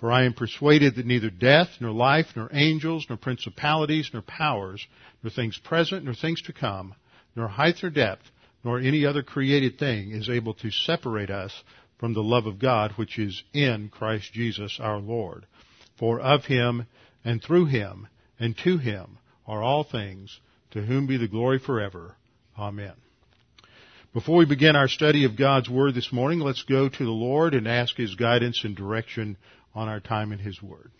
For I am persuaded that neither death, nor life, nor angels, nor principalities, nor powers, nor things present, nor things to come, nor height nor depth, nor any other created thing is able to separate us from the love of God which is in Christ Jesus our Lord. For of him, and through him, and to him are all things, to whom be the glory forever. Amen. Before we begin our study of God's Word this morning, let's go to the Lord and ask His guidance and direction on our time in His Word.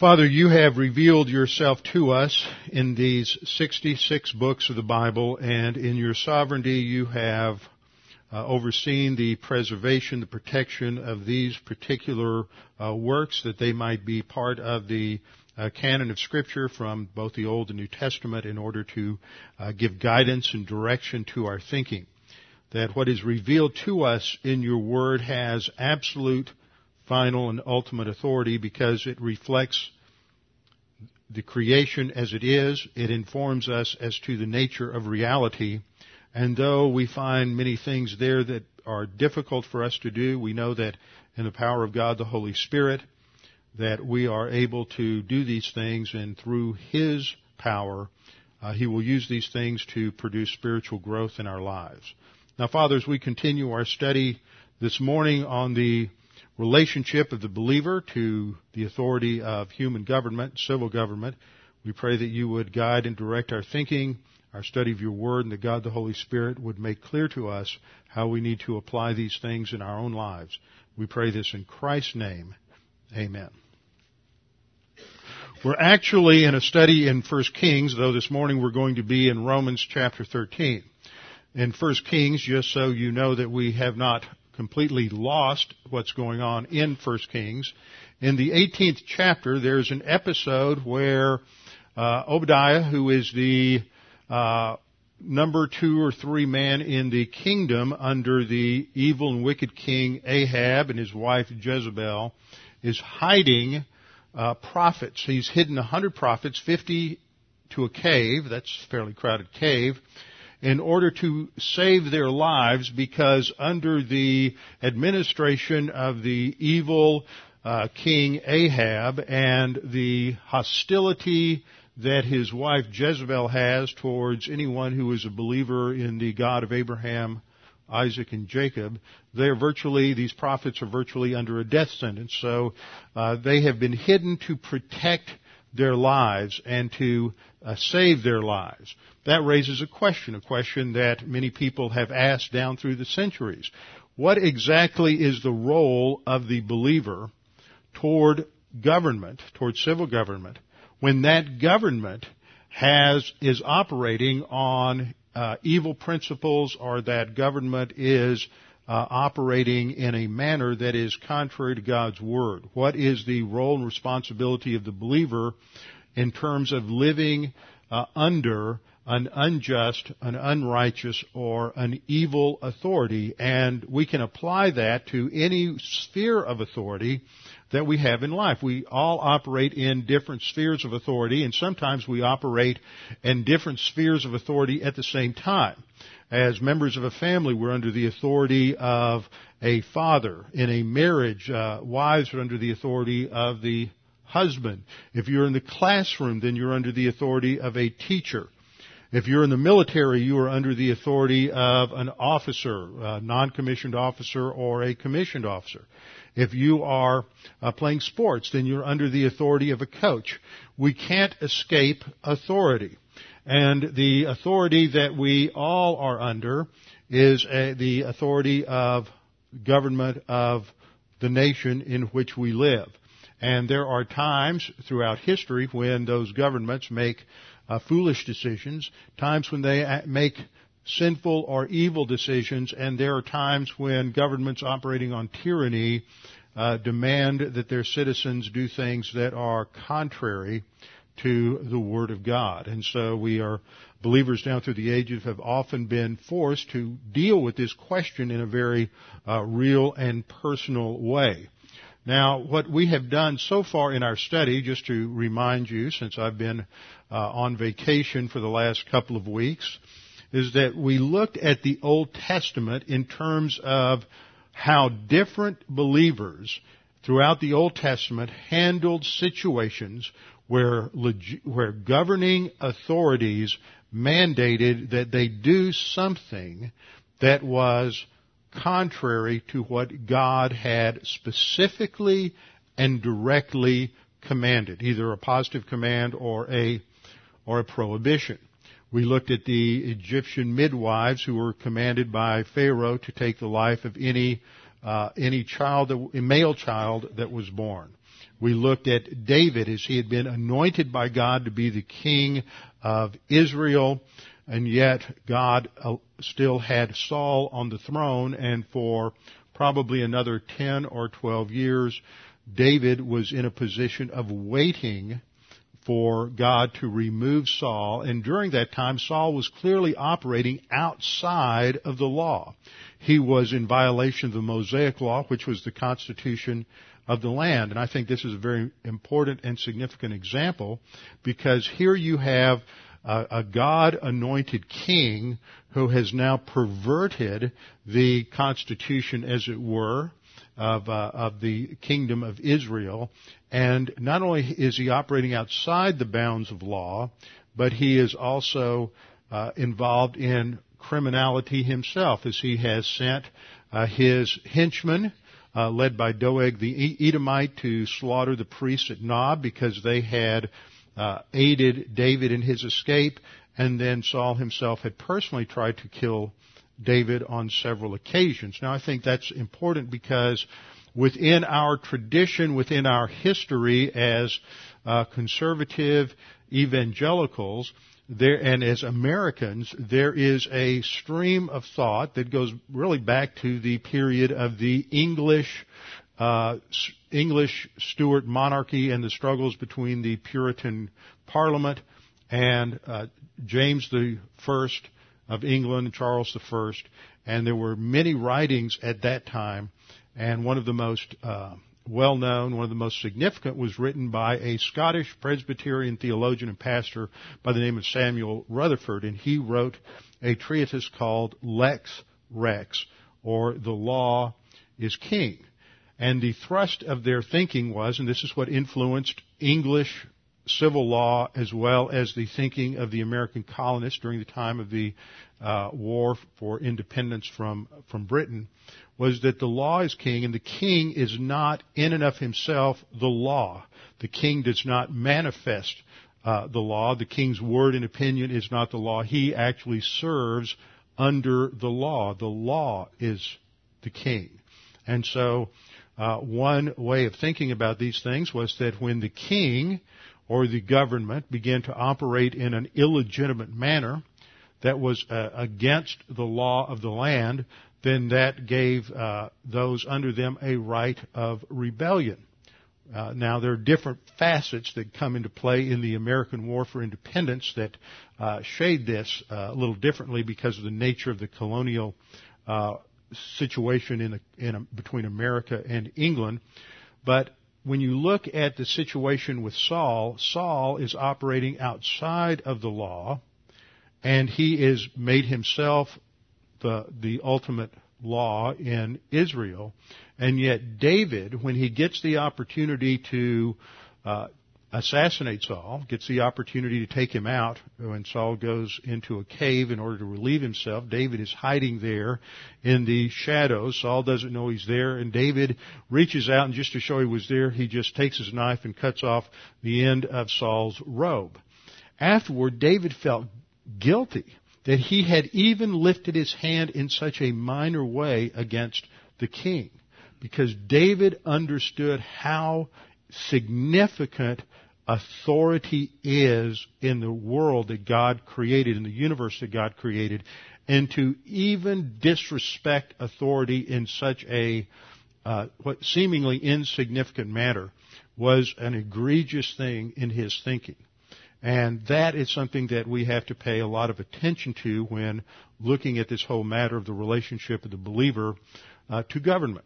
Father, you have revealed yourself to us in these 66 books of the Bible, and in your sovereignty you have uh, overseen the preservation, the protection of these particular uh, works that they might be part of the uh, canon of Scripture from both the Old and New Testament in order to uh, give guidance and direction to our thinking that what is revealed to us in your word has absolute, final, and ultimate authority because it reflects the creation as it is. It informs us as to the nature of reality. And though we find many things there that are difficult for us to do, we know that in the power of God, the Holy Spirit, that we are able to do these things and through His power, uh, He will use these things to produce spiritual growth in our lives. Now, Father, as we continue our study this morning on the relationship of the believer to the authority of human government, civil government, we pray that you would guide and direct our thinking, our study of your word, and that God the Holy Spirit would make clear to us how we need to apply these things in our own lives. We pray this in Christ's name. Amen. We're actually in a study in 1 Kings, though this morning we're going to be in Romans chapter 13 in First Kings, just so you know that we have not completely lost what's going on in First Kings. In the 18th chapter, there's an episode where uh, Obadiah, who is the uh, number two or three man in the kingdom under the evil and wicked king Ahab and his wife Jezebel, is hiding uh, prophets. He's hidden a hundred prophets, fifty to a cave. That's a fairly crowded cave in order to save their lives because under the administration of the evil uh, king Ahab and the hostility that his wife Jezebel has towards anyone who is a believer in the God of Abraham, Isaac, and Jacob, they're virtually, these prophets are virtually under a death sentence. So uh, they have been hidden to protect their lives and to uh, save their lives. That raises a question, a question that many people have asked down through the centuries. What exactly is the role of the believer toward government, toward civil government, when that government has, is operating on uh, evil principles or that government is uh, operating in a manner that is contrary to God's Word? What is the role and responsibility of the believer in terms of living uh, under an unjust, an unrighteous, or an evil authority, and we can apply that to any sphere of authority that we have in life. We all operate in different spheres of authority, and sometimes we operate in different spheres of authority at the same time. As members of a family, we're under the authority of a father. In a marriage, uh, wives are under the authority of the husband. If you're in the classroom, then you're under the authority of a teacher. If you're in the military, you are under the authority of an officer, a non-commissioned officer or a commissioned officer. If you are uh, playing sports, then you're under the authority of a coach. We can't escape authority. And the authority that we all are under is a, the authority of government of the nation in which we live. And there are times throughout history when those governments make uh, foolish decisions, times when they make sinful or evil decisions, and there are times when governments operating on tyranny uh, demand that their citizens do things that are contrary to the Word of God. And so we are believers down through the ages have often been forced to deal with this question in a very uh, real and personal way. Now, what we have done so far in our study, just to remind you, since I've been uh, on vacation for the last couple of weeks, is that we looked at the Old Testament in terms of how different believers throughout the Old Testament handled situations where, where governing authorities mandated that they do something that was contrary to what God had specifically and directly commanded, either a positive command or a, or a prohibition. We looked at the Egyptian midwives who were commanded by Pharaoh to take the life of any, uh, any child, a male child that was born. We looked at David as he had been anointed by God to be the king of Israel and yet God uh, still had Saul on the throne, and for probably another 10 or 12 years, David was in a position of waiting for God to remove Saul, and during that time, Saul was clearly operating outside of the law. He was in violation of the Mosaic Law, which was the constitution of the land. And I think this is a very important and significant example because here you have a, a God anointed king who has now perverted the constitution, as it were, of, uh, of the kingdom of Israel. And not only is he operating outside the bounds of law, but he is also uh, involved in criminality himself, as he has sent uh, his henchmen, uh, led by Doeg the Edomite, to slaughter the priests at Nob because they had uh, aided David in his escape, and then Saul himself had personally tried to kill David on several occasions. Now I think that's important because within our tradition, within our history as uh, conservative evangelicals, there and as Americans, there is a stream of thought that goes really back to the period of the English uh, English Stuart monarchy and the struggles between the Puritan Parliament and uh, James the First of England, Charles the First, and there were many writings at that time, and one of the most uh, well known, one of the most significant was written by a Scottish Presbyterian theologian and pastor by the name of Samuel Rutherford, and he wrote a treatise called Lex Rex, or The Law is King. And the thrust of their thinking was, and this is what influenced English civil law as well as the thinking of the American colonists during the time of the uh, war for independence from from Britain, was that the law is king, and the king is not in and of himself the law. The king does not manifest uh, the law. The king's word and opinion is not the law. He actually serves under the law. The law is the king, and so uh, one way of thinking about these things was that when the king or the government began to operate in an illegitimate manner that was uh, against the law of the land, then that gave uh, those under them a right of rebellion. Uh, now there are different facets that come into play in the American War for Independence that uh, shade this uh, a little differently because of the nature of the colonial uh, situation in, a, in a, between America and England. But when you look at the situation with Saul, Saul is operating outside of the law, and he is made himself the the ultimate law in Israel. And yet David, when he gets the opportunity to uh, assassinate Saul, gets the opportunity to take him out when Saul goes into a cave in order to relieve himself. David is hiding there in the shadows. Saul doesn't know he's there, and David reaches out, and just to show he was there, he just takes his knife and cuts off the end of Saul's robe. Afterward, David felt guilty that he had even lifted his hand in such a minor way against the king. Because David understood how significant authority is in the world that God created, in the universe that God created, and to even disrespect authority in such a uh, what seemingly insignificant matter was an egregious thing in his thinking. And that is something that we have to pay a lot of attention to when looking at this whole matter of the relationship of the believer uh, to government.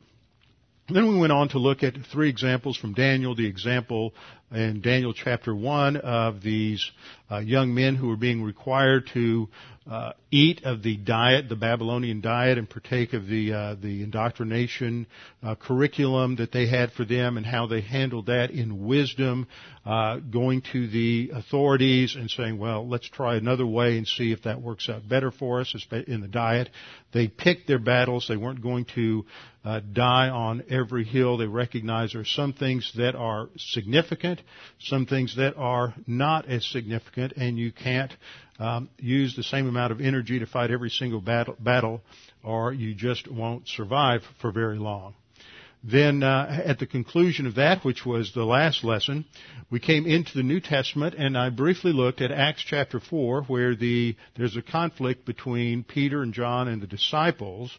Then we went on to look at three examples from Daniel. The example in Daniel chapter 1 of these uh, young men who were being required to uh, eat of the diet, the Babylonian diet, and partake of the uh, the indoctrination uh, curriculum that they had for them, and how they handled that in wisdom, uh, going to the authorities and saying, "Well, let's try another way and see if that works out better for us in the diet." They picked their battles. They weren't going to uh, die on every hill. They recognized there are some things that are significant, some things that are not as significant, and you can't um, use the same amount of energy to fight every single battle, battle or you just won't survive for very long. Then, uh, at the conclusion of that, which was the last lesson, we came into the New Testament, and I briefly looked at Acts chapter four, where the there's a conflict between Peter and John and the disciples,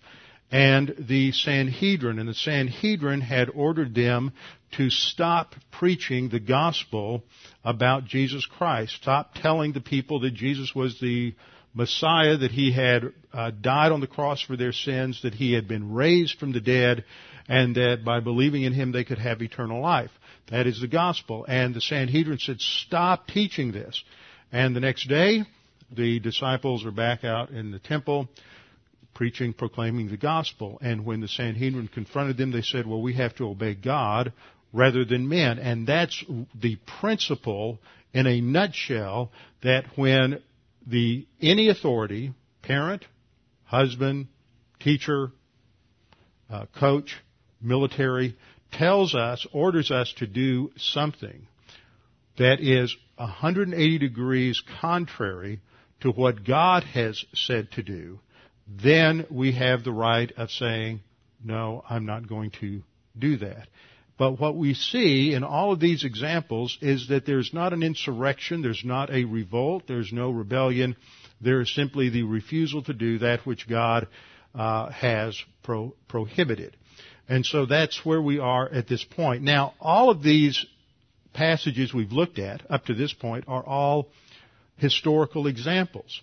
and the Sanhedrin. And the Sanhedrin had ordered them to stop preaching the gospel about Jesus Christ. Stop telling the people that Jesus was the Messiah, that he had uh, died on the cross for their sins, that he had been raised from the dead, and that by believing in him they could have eternal life. That is the gospel. And the Sanhedrin said, stop teaching this. And the next day, the disciples are back out in the temple preaching, proclaiming the gospel. And when the Sanhedrin confronted them, they said, well, we have to obey God rather than men. And that's the principle in a nutshell that when the, any authority, parent, husband, teacher, uh, coach, military, tells us, orders us to do something that is 180 degrees contrary to what God has said to do, then we have the right of saying, no, I'm not going to do that. But what we see in all of these examples is that there's not an insurrection, there's not a revolt, there's no rebellion. There is simply the refusal to do that which God uh, has pro- prohibited. And so that's where we are at this point. Now, all of these passages we've looked at up to this point are all historical examples.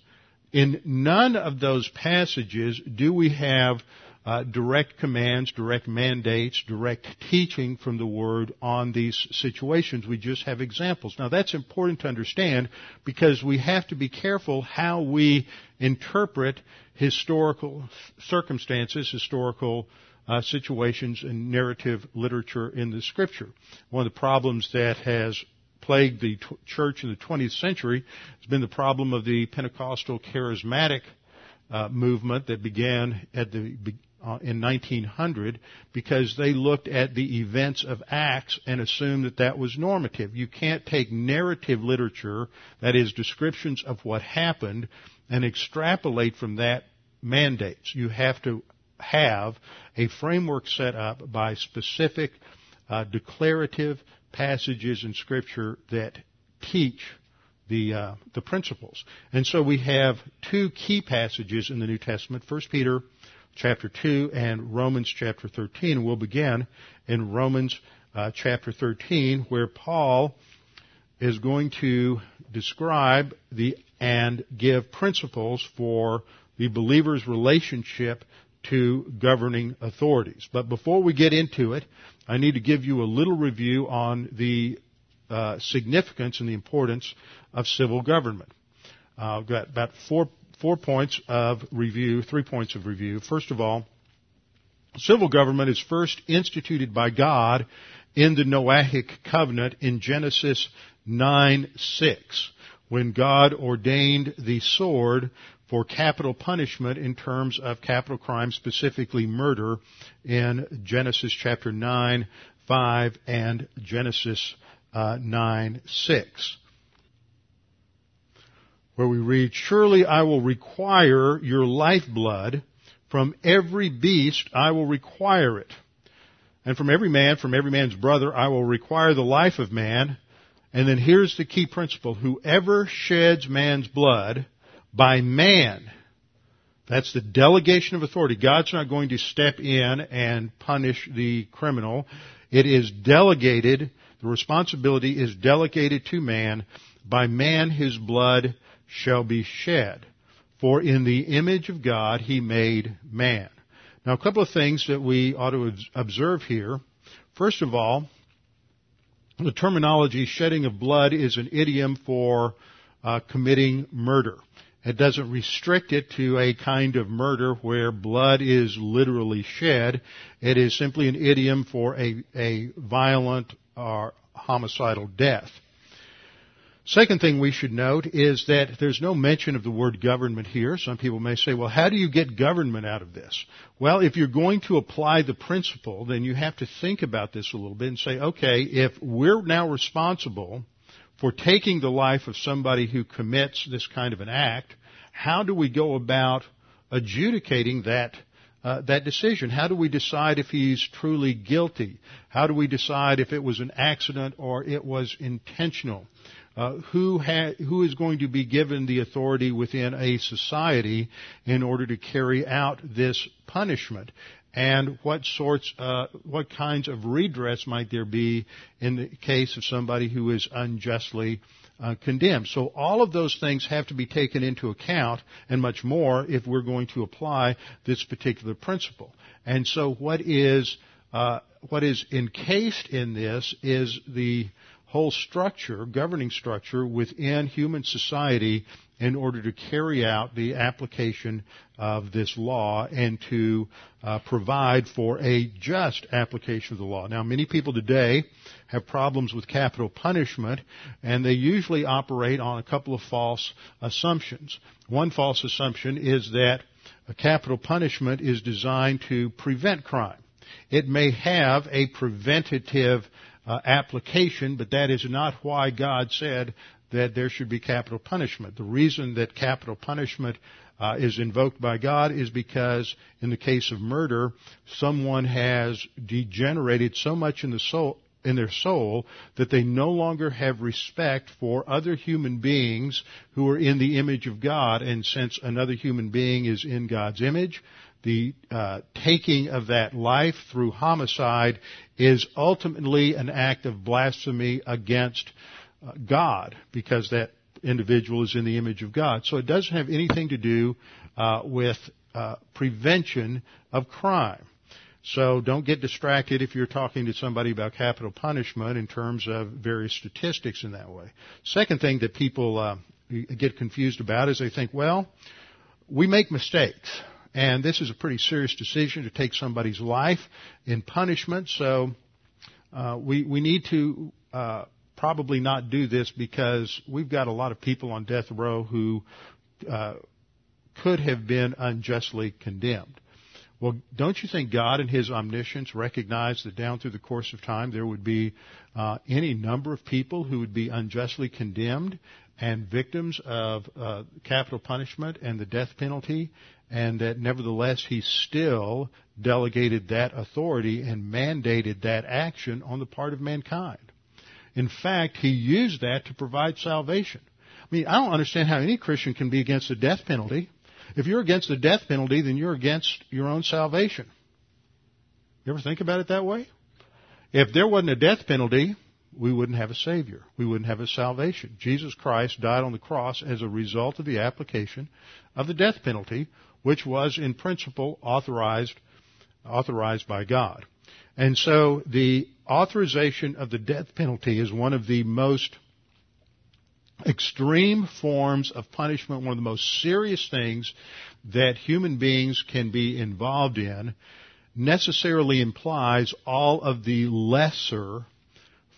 In none of those passages do we have uh, direct commands, direct mandates, direct teaching from the Word on these situations. We just have examples. Now that's important to understand because we have to be careful how we interpret historical circumstances, historical uh, situations and narrative literature in the Scripture. One of the problems that has plagued the t- church in the 20th century has been the problem of the Pentecostal charismatic uh, movement that began at the uh, in 1900 because they looked at the events of Acts and assumed that that was normative. You can't take narrative literature, that is descriptions of what happened, and extrapolate from that mandates. You have to have a framework set up by specific uh, declarative passages in Scripture that teach the uh, the principles. And so we have two key passages in the New Testament: First Peter chapter two and Romans chapter thirteen. We'll begin in Romans uh, chapter thirteen, where Paul is going to describe the and give principles for the believer's relationship to governing authorities. But before we get into it, I need to give you a little review on the uh, significance and the importance of civil government. Uh, I've got about four four points of review, three points of review. First of all, civil government is first instituted by God in the Noahic covenant in Genesis 9 6, when God ordained the sword for capital punishment in terms of capital crime, specifically murder, in Genesis chapter 9, 5 and Genesis uh, 9, 6. Where we read, Surely I will require your lifeblood. From every beast I will require it. And from every man, from every man's brother, I will require the life of man. And then here's the key principle. Whoever sheds man's blood, by man. That's the delegation of authority. God's not going to step in and punish the criminal. It is delegated, the responsibility is delegated to man. By man his blood shall be shed. For in the image of God he made man. Now a couple of things that we ought to observe here. First of all, the terminology shedding of blood is an idiom for uh, committing murder. It doesn't restrict it to a kind of murder where blood is literally shed. It is simply an idiom for a, a violent or homicidal death. Second thing we should note is that there's no mention of the word government here. Some people may say, well, how do you get government out of this? Well, if you're going to apply the principle, then you have to think about this a little bit and say, okay, if we're now responsible for taking the life of somebody who commits this kind of an act, how do we go about adjudicating that uh, that decision? How do we decide if he's truly guilty? How do we decide if it was an accident or it was intentional? Uh, who, ha- who is going to be given the authority within a society in order to carry out this punishment? and what sorts, uh, what kinds of redress might there be in the case of somebody who is unjustly uh, condemned. So all of those things have to be taken into account, and much more if we're going to apply this particular principle. And so what is uh, what is encased in this is the whole structure, governing structure within human society in order to carry out the application of this law and to uh, provide for a just application of the law. Now, many people today have problems with capital punishment, and they usually operate on a couple of false assumptions. One false assumption is that a capital punishment is designed to prevent crime. It may have a preventative uh, application, but that is not why God said that there should be capital punishment. The reason that capital punishment uh, is invoked by God is because in the case of murder, someone has degenerated so much in the soul in their soul that they no longer have respect for other human beings who are in the image of God. And since another human being is in God's image, the uh, taking of that life through homicide is ultimately an act of blasphemy against uh, God because that individual is in the image of God. So it doesn't have anything to do uh, with uh, prevention of crime. So don't get distracted if you're talking to somebody about capital punishment in terms of various statistics in that way. Second thing that people uh, get confused about is they think, well, we make mistakes. And this is a pretty serious decision to take somebody's life in punishment. So uh, we we need to uh, probably not do this because we've got a lot of people on death row who uh, could have been unjustly condemned. Well, don't you think God in His omniscience recognized that down through the course of time there would be uh, any number of people who would be unjustly condemned and victims of uh, capital punishment and the death penalty, and that nevertheless He still delegated that authority and mandated that action on the part of mankind. In fact, he used that to provide salvation. I mean, I don't understand how any Christian can be against the death penalty. If you're against the death penalty, then you're against your own salvation. You ever think about it that way? If there wasn't a death penalty, we wouldn't have a Savior. We wouldn't have a salvation. Jesus Christ died on the cross as a result of the application of the death penalty, which was in principle authorized, authorized by God. And so the authorization of the death penalty is one of the most extreme forms of punishment, one of the most serious things that human beings can be involved in, necessarily implies all of the lesser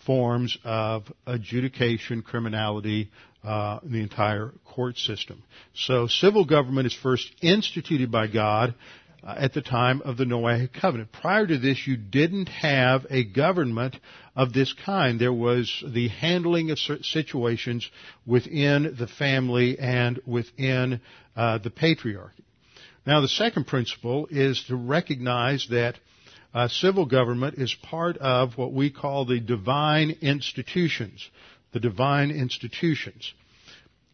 forms of adjudication, criminality, uh, the entire court system. So civil government is first instituted by God uh, at the time of the Noahic covenant. Prior to this, you didn't have a government of this kind. There was the handling of situations within the family and within uh, the patriarchy. Now, the second principle is to recognize that uh, civil government is part of what we call the divine institutions. The divine institutions.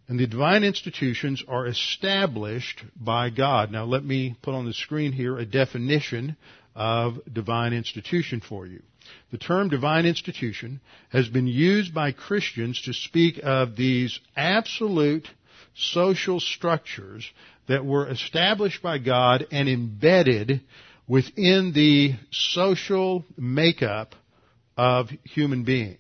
And the divine institutions are established by God. Now let me put on the screen here a definition of divine institution for you. The term divine institution has been used by Christians to speak of these absolute social structures that were established by God and embedded within the social makeup of human beings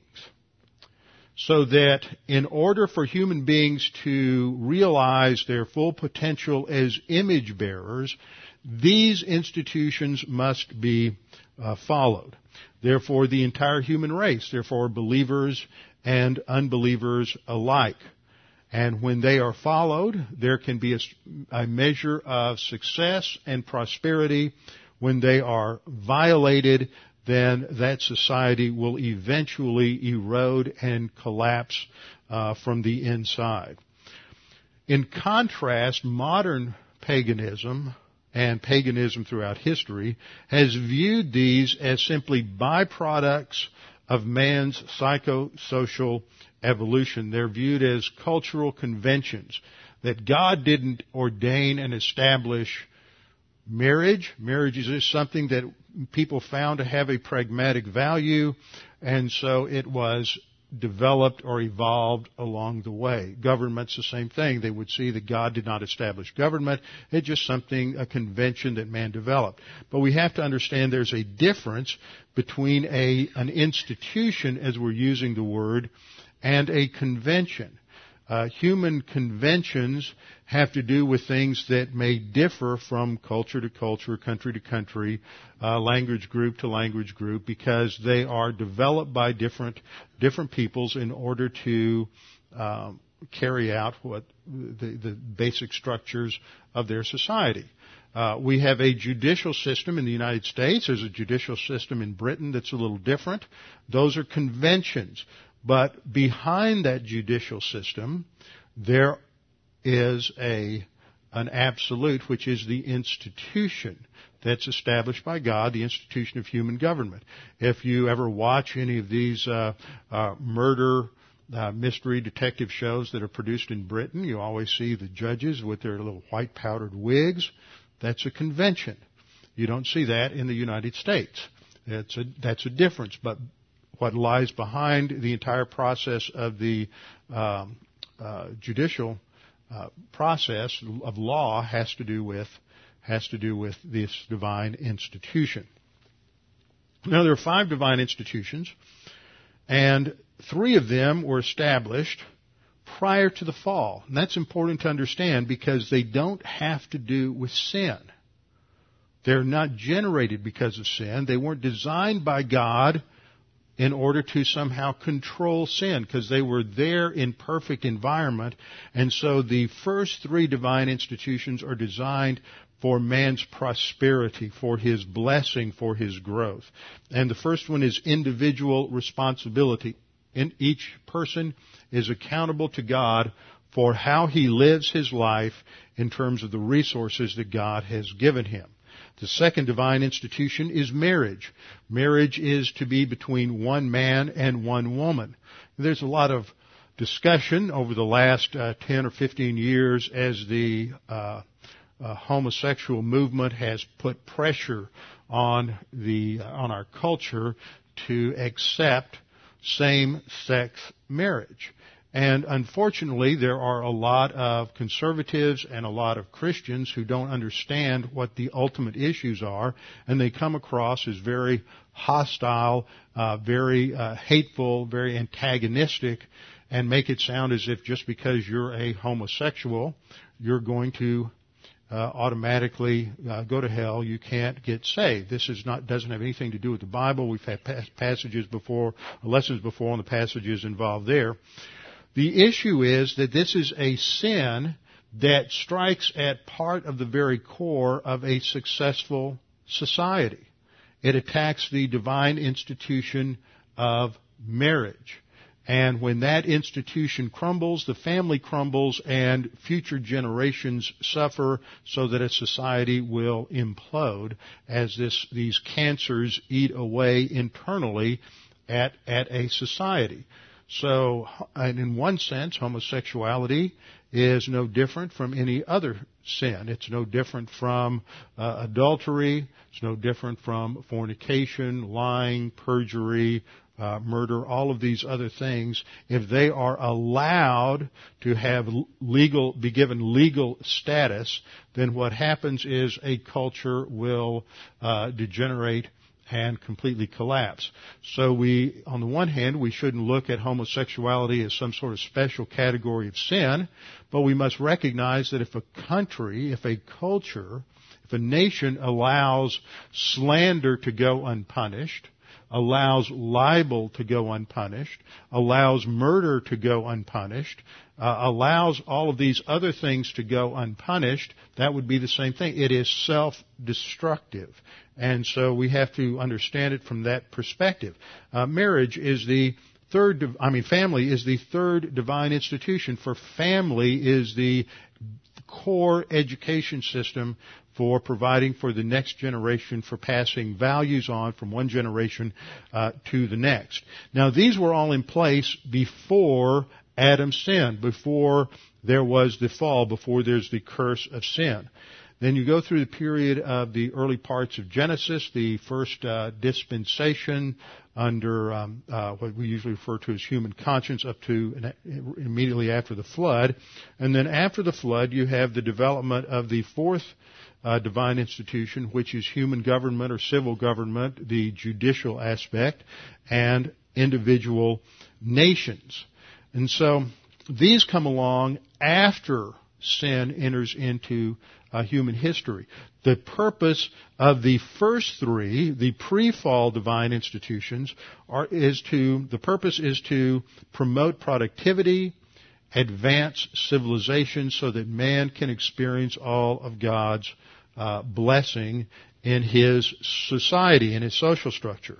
so that in order for human beings to realize their full potential as image bearers, these institutions must be uh, followed. Therefore, the entire human race, therefore believers and unbelievers alike. And when they are followed, there can be a, a measure of success and prosperity. When they are violated, then that society will eventually erode and collapse uh, from the inside. In contrast, modern paganism and paganism throughout history has viewed these as simply byproducts of man's psychosocial evolution. They're viewed as cultural conventions that God didn't ordain and establish marriage. Marriage is just something that people found to have a pragmatic value, and so it was developed or evolved along the way. Government's the same thing. They would see that God did not establish government. It's just something, a convention that man developed. But we have to understand there's a difference between a, an institution, as we're using the word, and a convention. Uh, human conventions have to do with things that may differ from culture to culture, country to country, uh, language group to language group, because they are developed by different different peoples in order to um, carry out what the, the, basic structures of their society. Uh, we have a judicial system in the United States. There's a judicial system in Britain that's a little different. Those are conventions. But behind that judicial system, there is a an absolute, which is the institution that's established by God, the institution of human government. If you ever watch any of these uh, uh, murder uh, mystery detective shows that are produced in Britain, you always see the judges with their little white powdered wigs. That's a convention. You don't see that in the United States. That's a, that's a difference. But what lies behind the entire process of the um, uh, judicial uh, process of law has to do with has to do with this divine institution. Now there are five divine institutions, and three of them were established prior to the fall. And that's important to understand because they don't have to do with sin. They're not generated because of sin. They weren't designed by God in order to somehow control sin because they were there in perfect environment. And so the first three divine institutions are designed for man's prosperity, for his blessing, for his growth. And the first one is individual responsibility. In each person is accountable to God for how he lives his life in terms of the resources that God has given him. The second divine institution is marriage. Marriage is to be between one man and one woman. There's a lot of discussion over the last uh, 10 or 15 years as the uh, uh, homosexual movement has put pressure on the uh, on our culture to accept same-sex marriage. And unfortunately, there are a lot of conservatives and a lot of Christians who don't understand what the ultimate issues are, and they come across as very hostile, uh, very uh, hateful, very antagonistic, and make it sound as if just because you're a homosexual, you're going to uh, automatically uh, go to hell. You can't get saved. This is not doesn't have anything to do with the Bible. We've had passages before, lessons before on the passages involved there. The issue is that this is a sin that strikes at part of the very core of a successful society. It attacks the divine institution of marriage. And when that institution crumbles, the family crumbles and future generations suffer so that a society will implode as this, these cancers eat away internally at, at a society. So, in one sense, homosexuality is no different from any other sin. It's no different from uh, adultery. It's no different from fornication, lying, perjury, uh, murder, all of these other things, if they are allowed to have legal, be given legal status, then what happens is a culture will uh, degenerate and completely collapse. So we, on the one hand, we shouldn't look at homosexuality as some sort of special category of sin, but we must recognize that if a country, if a culture, if a nation allows slander to go unpunished, allows libel to go unpunished, allows murder to go unpunished, uh, allows all of these other things to go unpunished, that would be the same thing. It is self-destructive. And so we have to understand it from that perspective. Uh, marriage is the third, I mean, family is the third divine institution, for family is the core education system for providing for the next generation, for passing values on from one generation uh, to the next. Now, these were all in place before Adam's sin, before there was the fall, before there's the curse of sin. Then you go through the period of the early parts of Genesis, the first uh, dispensation under um, uh, what we usually refer to as human conscience, up to immediately after the flood, and then after the flood, you have the development of the fourth uh, divine institution, which is human government or civil government, the judicial aspect, and individual nations. And so these come along after sin enters into uh, human history. The purpose of the first three, the pre-fall divine institutions, are, is to, the purpose is to promote productivity, advance civilization so that man can experience all of God's uh, blessing in his society, in his social structure.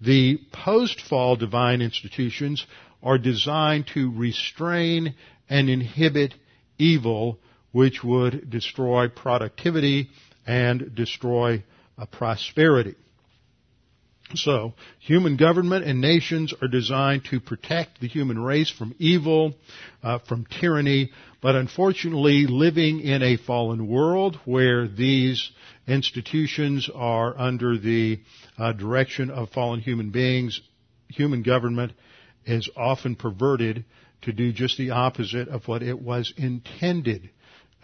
The post-fall divine institutions are designed to restrain and inhibit evil which would destroy productivity and destroy uh, prosperity. So, human government and nations are designed to protect the human race from evil, uh, from tyranny, but unfortunately, living in a fallen world where these institutions are under the uh, direction of fallen human beings, human government is often perverted to do just the opposite of what it was intended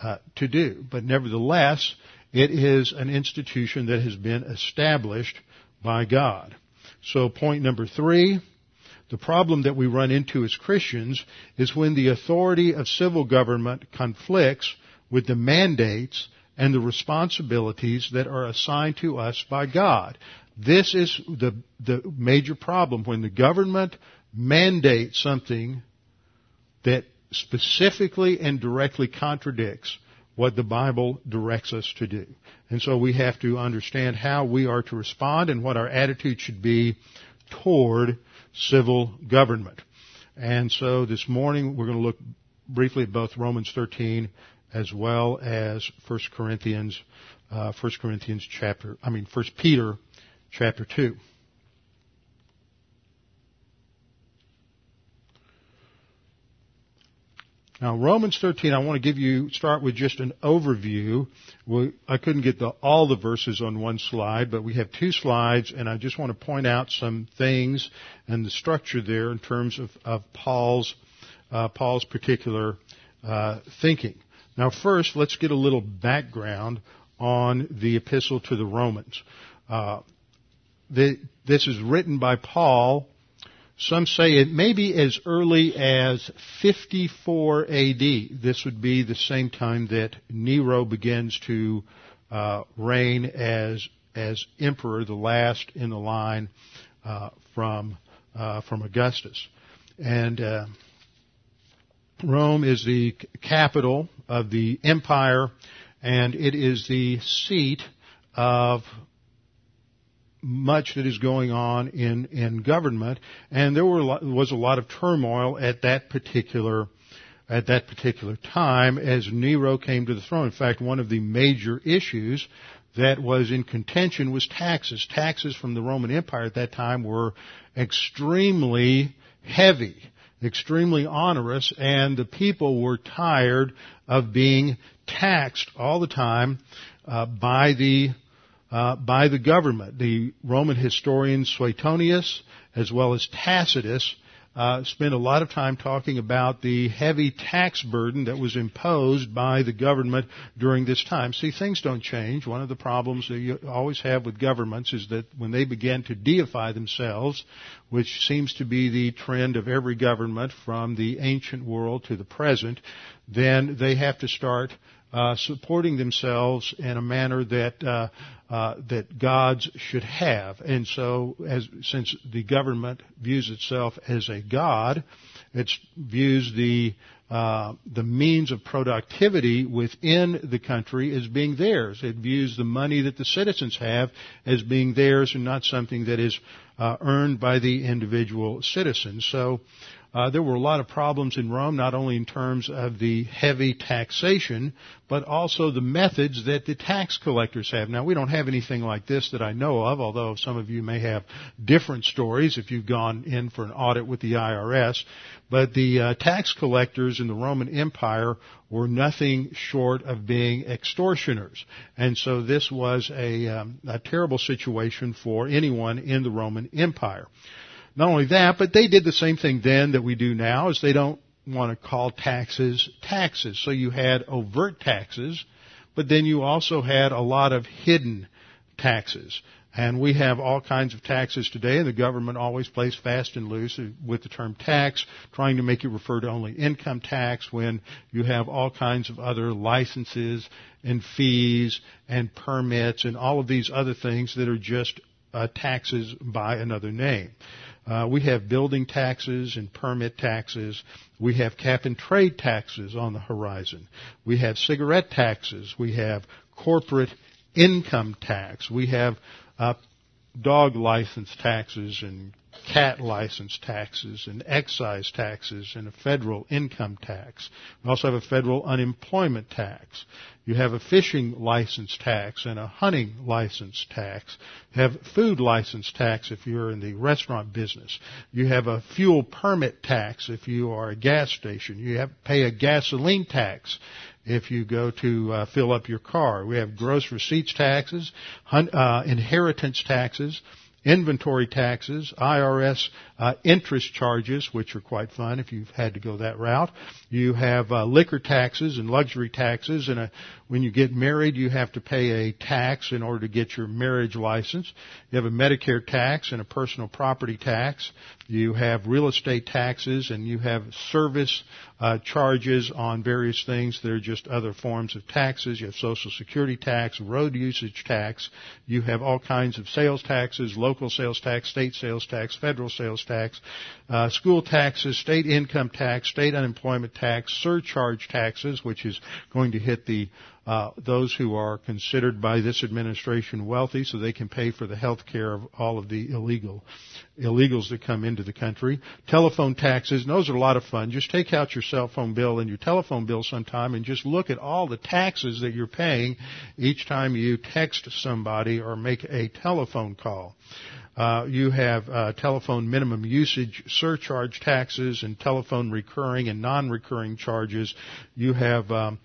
uh, to do. But nevertheless, it is an institution that has been established by God. So point number three, the problem that we run into as Christians is when the authority of civil government conflicts with the mandates and the responsibilities that are assigned to us by God. This is the, the major problem when the government mandates something that specifically and directly contradicts what the Bible directs us to do. And so we have to understand how we are to respond and what our attitude should be toward civil government. And so this morning we're going to look briefly at both Romans 13 as well as 1 Corinthians, uh, 1 Corinthians chapter, I mean 1 Peter chapter 2. Now, Romans 13, I want to give you, start with just an overview. We, I couldn't get the, all the verses on one slide, but we have two slides, and I just want to point out some things and the structure there in terms of, of Paul's, uh, Paul's particular uh, thinking. Now, first, let's get a little background on the epistle to the Romans. Uh, the, this is written by Paul some say it may be as early as 54 AD. This would be the same time that Nero begins to uh, reign as as emperor, the last in the line uh, from uh, from Augustus, and uh, Rome is the capital of the empire, and it is the seat of much that is going on in, in government, and there were, was a lot of turmoil at that particular at that particular time as Nero came to the throne. In fact, one of the major issues that was in contention was taxes. Taxes from the Roman Empire at that time were extremely heavy, extremely onerous, and the people were tired of being taxed all the time uh, by the uh, by the government. The Roman historian Suetonius, as well as Tacitus, uh, spent a lot of time talking about the heavy tax burden that was imposed by the government during this time. See, things don't change. One of the problems that you always have with governments is that when they begin to deify themselves, which seems to be the trend of every government from the ancient world to the present, then they have to start uh, supporting themselves in a manner that uh, uh, that gods should have. And so, as since the government views itself as a god, it views the uh, the means of productivity within the country as being theirs. It views the money that the citizens have as being theirs and not something that is uh, earned by the individual citizens. So uh, there were a lot of problems in Rome, not only in terms of the heavy taxation, but also the methods that the tax collectors have. Now, we don't have anything like this that I know of, although some of you may have different stories if you've gone in for an audit with the IRS. But the uh, tax collectors in the Roman Empire were nothing short of being extortioners. And so this was a, um, a terrible situation for anyone in the Roman Empire. Not only that, but they did the same thing then that we do now is they don't want to call taxes taxes. So you had overt taxes, but then you also had a lot of hidden taxes. And we have all kinds of taxes today, and the government always plays fast and loose with the term tax, trying to make it refer to only income tax when you have all kinds of other licenses and fees and permits and all of these other things that are just uh, taxes by another name. Uh, we have building taxes and permit taxes. We have cap and trade taxes on the horizon. We have cigarette taxes. We have corporate income tax. We have uh, dog license taxes and cat license taxes and excise taxes and a federal income tax. We also have a federal unemployment tax. You have a fishing license tax and a hunting license tax. You have food license tax if you're in the restaurant business. You have a fuel permit tax if you are a gas station. You have pay a gasoline tax if you go to uh, fill up your car. We have gross receipts taxes, hun- uh, inheritance taxes, inventory taxes, IRS uh, interest charges, which are quite fun if you've had to go that route. You have uh, liquor taxes and luxury taxes, and a, when you get married, you have to pay a tax in order to get your marriage license. You have a Medicare tax and a personal property tax. You have real estate taxes, and you have service uh, charges on various things that are just other forms of taxes. You have Social Security tax, road usage tax. You have all kinds of sales taxes, local sales tax, state sales tax, federal sales tax, uh, school taxes, state income tax, state unemployment tax, surcharge taxes, which is going to hit the uh, those who are considered by this administration wealthy, so they can pay for the health care of all of the illegal illegals that come into the country. Telephone taxes, those are a lot of fun. Just take out your cell phone bill and your telephone bill sometime and just look at all the taxes that you're paying each time you text somebody or make a telephone call. Uh, you have uh, telephone minimum usage surcharge taxes and telephone recurring and non-recurring charges. You have um,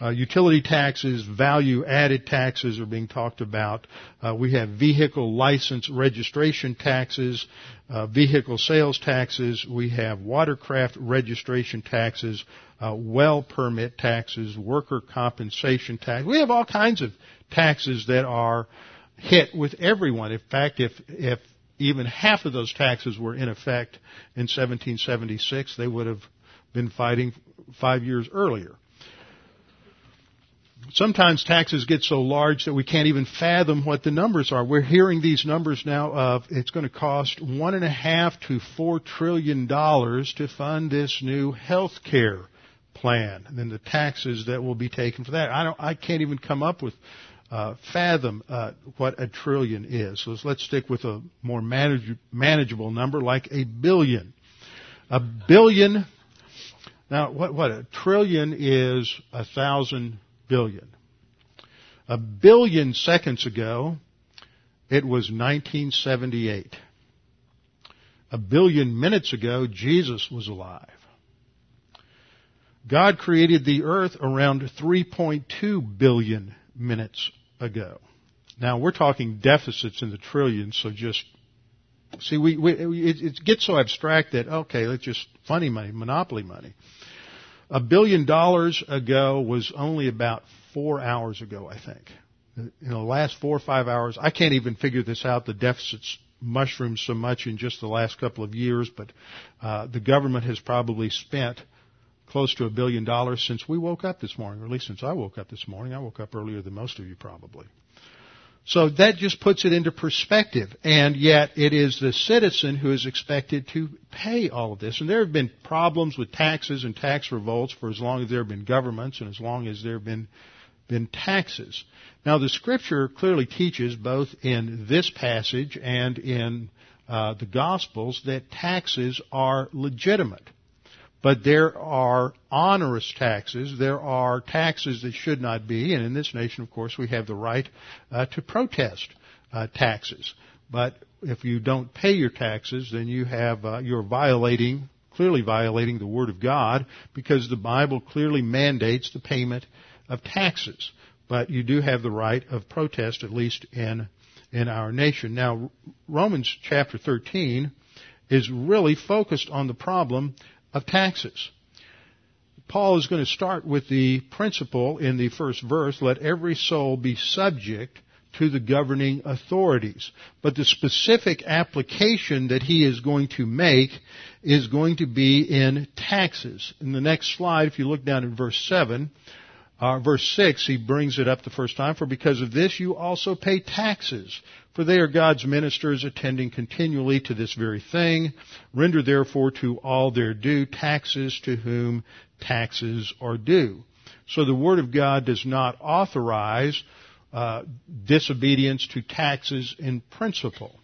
uh, utility taxes, value added taxes are being talked about. Uh, we have vehicle license registration taxes, uh, vehicle sales taxes. We have watercraft registration taxes, uh, well permit taxes, worker compensation tax. We have all kinds of taxes that are hit with everyone. In fact, if if even half of those taxes were in effect in 1776, they would have been fighting five years earlier. Sometimes taxes get so large that we can't even fathom what the numbers are. We're hearing these numbers now of it's going to cost one and a half to four trillion dollars to fund this new health care plan, and then the taxes that will be taken for that. I don't, I can't even come up with uh, fathom uh, what a trillion is. So let's stick with a more manage, manageable number, like a billion. A billion. Now, what what a trillion is? A thousand billion. A billion seconds ago, it was 1978. A billion minutes ago, Jesus was alive. God created the earth around 3.2 billion minutes ago. Now we're talking deficits in the trillions, so just see, we, we it, it gets so abstract that okay, let's just funny money, monopoly money. A billion dollars ago was only about four hours ago, I think. In the last four or five hours, I can't even figure this out. The deficits mushroomed so much in just the last couple of years, but uh, the government has probably spent close to a billion dollars since we woke up this morning, or at least since I woke up this morning. I woke up earlier than most of you probably. So that just puts it into perspective. And yet it is the citizen who is expected to pay all of this. And there have been problems with taxes and tax revolts for as long as there have been governments and as long as there have been, been taxes. Now the scripture clearly teaches both in this passage and in uh, the Gospels that taxes are legitimate. But there are onerous taxes. There are taxes that should not be. And in this nation, of course, we have the right uh, to protest uh, taxes. But if you don't pay your taxes, then you have uh, you're violating, clearly violating the Word of God, because the Bible clearly mandates the payment of taxes. But you do have the right of protest, at least in in our nation. Now, Romans chapter 13 is really focused on the problem of taxes. Paul is going to start with the principle in the first verse, let every soul be subject to the governing authorities. But the specific application that he is going to make is going to be in taxes. In the next slide, if you look down at verse 7, uh, verse 6, he brings it up the first time, for because of this you also pay taxes, for they are God's ministers attending continually to this very thing. Render therefore to all their due taxes to whom taxes are due. So the Word of God does not authorize uh, disobedience to taxes in principle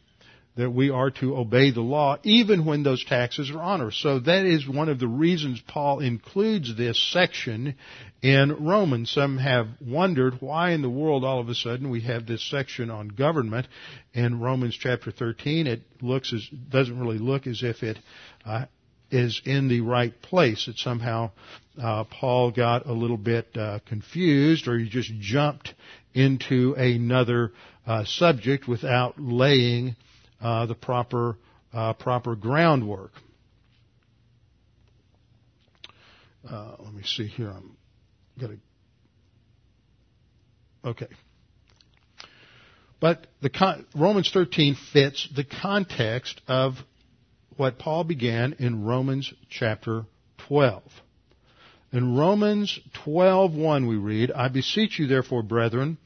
that we are to obey the law even when those taxes are onerous. So that is one of the reasons Paul includes this section in Romans. Some have wondered why in the world all of a sudden we have this section on government in Romans chapter 13. It looks as, doesn't really look as if it uh, is in the right place. That somehow uh, Paul got a little bit uh, confused or he just jumped into another uh, subject without laying uh, the proper uh, proper groundwork. Uh, let me see here. I'm gonna. Okay. But the con- Romans 13 fits the context of what Paul began in Romans chapter 12. In Romans 12:1 we read, "I beseech you therefore, brethren,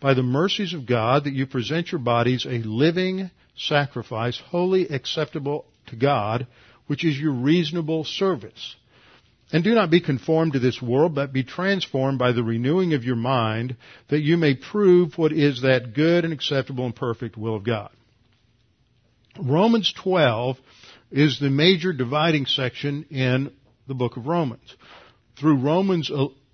by the mercies of God, that you present your bodies a living sacrifice, wholly acceptable to God, which is your reasonable service. And do not be conformed to this world, but be transformed by the renewing of your mind, that you may prove what is that good and acceptable and perfect will of God. Romans 12 is the major dividing section in the book of Romans. Through Romans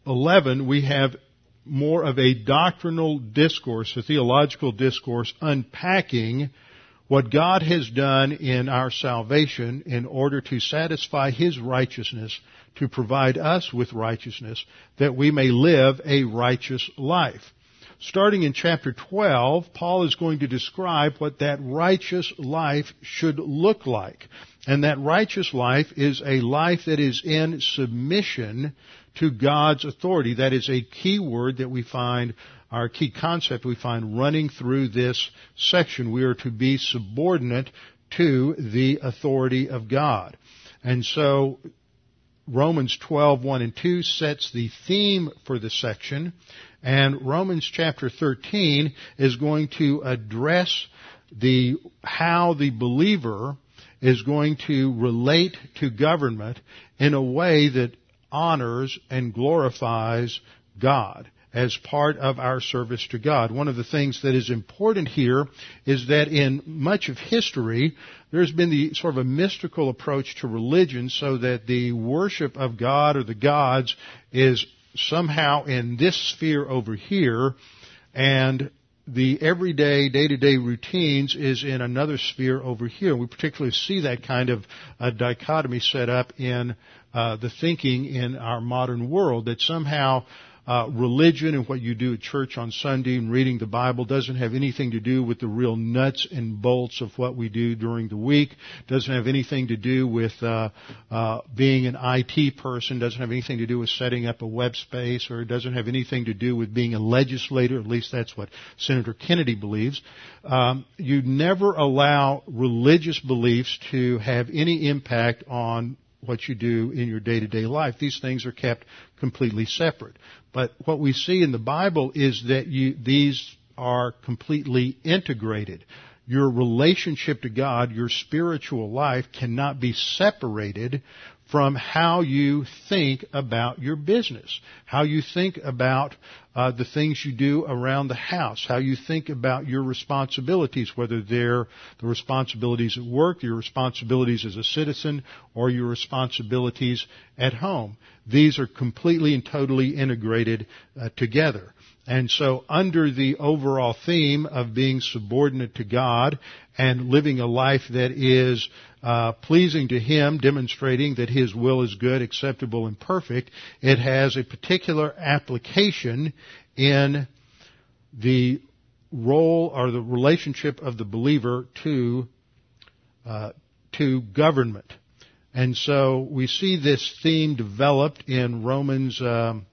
11, we have more of a doctrinal discourse, a theological discourse, unpacking what God has done in our salvation in order to satisfy His righteousness, to provide us with righteousness, that we may live a righteous life. starting in chapter 12, Paul is going to describe what that righteous life should look like. And that righteous life is a life that is in submission to God's authority. That is a key word that we find, our key concept we find running through this section. We are to be subordinate to the authority of God. And so Romans 12, 1 and 2 sets the theme for the section, and Romans chapter 13 is going to address the, how the believer is going to relate to government in a way that honors and glorifies God as part of our service to God. One of the things that is important here is that in much of history, there's been the sort of a mystical approach to religion so that the worship of God or the gods is somehow in this sphere over here and the everyday, day-to-day routines is in another sphere over here. We particularly see that kind of dichotomy set up in uh, the thinking in our modern world that somehow uh, religion and what you do at church on Sunday and reading the Bible doesn't have anything to do with the real nuts and bolts of what we do during the week. Doesn't have anything to do with uh, uh, being an IT person. Doesn't have anything to do with setting up a web space, or doesn't have anything to do with being a legislator. At least that's what Senator Kennedy believes. Um, you never allow religious beliefs to have any impact on what you do in your day-to-day life. These things are kept completely separate. But what we see in the Bible is that you, these are completely integrated. Your relationship to God, your spiritual life cannot be separated from how you think about your business, how you think about uh, the things you do around the house, how you think about your responsibilities, whether they're the responsibilities at work, your responsibilities as a citizen, or your responsibilities at home. These are completely and totally integrated uh, together. And so under the overall theme of being subordinate to God and living a life that is uh, pleasing to Him, demonstrating that His will is good, acceptable, and perfect, it has a particular application in the role or the relationship of the believer to uh, to government. And so we see this theme developed in Romans. Um,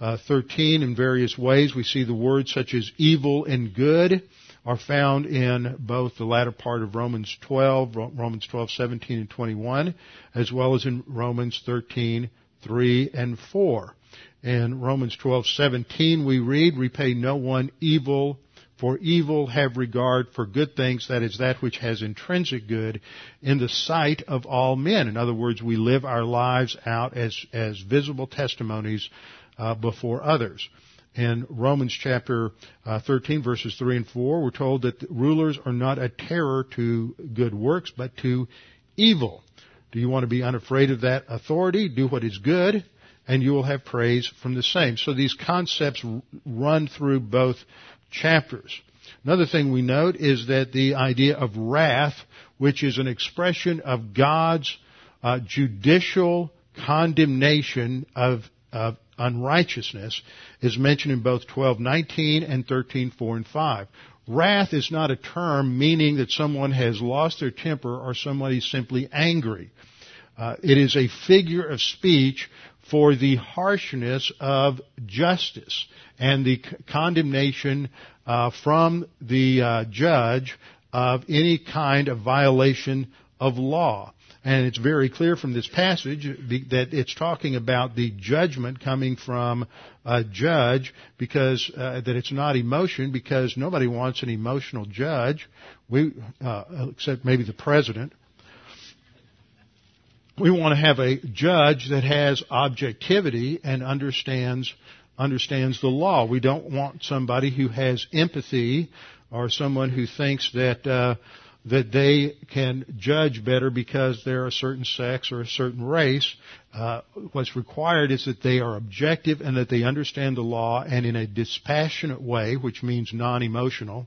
uh, 13 in various ways. We see the words such as evil and good are found in both the latter part of Romans 12, Romans 12, 17 and 21, as well as in Romans 13, 3 and 4. In Romans 12, 17 we read, repay no one evil for evil have regard for good things, that is that which has intrinsic good in the sight of all men. In other words, we live our lives out as, as visible testimonies uh, before others. In Romans chapter uh, 13 verses 3 and 4, we're told that rulers are not a terror to good works, but to evil. Do you want to be unafraid of that authority? Do what is good, and you will have praise from the same. So these concepts run through both chapters. Another thing we note is that the idea of wrath, which is an expression of God's uh, judicial condemnation of, of unrighteousness is mentioned in both 12:19 and 13:4 and 5. Wrath is not a term meaning that someone has lost their temper or somebody's simply angry. Uh, it is a figure of speech for the harshness of justice and the c- condemnation uh, from the uh, judge of any kind of violation of law. And it's very clear from this passage that it's talking about the judgment coming from a judge because uh, that it's not emotion because nobody wants an emotional judge. We, uh, except maybe the president. We want to have a judge that has objectivity and understands understands the law. We don't want somebody who has empathy or someone who thinks that uh, that they can judge better because they're a certain sex or a certain race. Uh, what's required is that they are objective and that they understand the law and in a dispassionate way, which means non-emotional,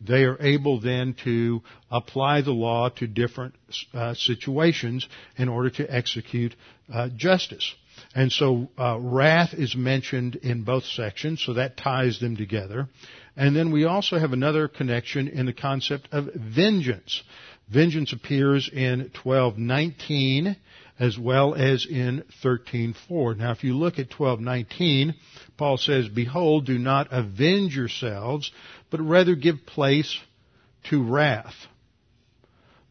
they are able then to apply the law to different uh, situations in order to execute uh, justice. And so uh, wrath is mentioned in both sections, so that ties them together. And then we also have another connection in the concept of vengeance. Vengeance appears in 1219 as well as in 13:4. Now if you look at 12:19, Paul says, "Behold, do not avenge yourselves, but rather give place to wrath."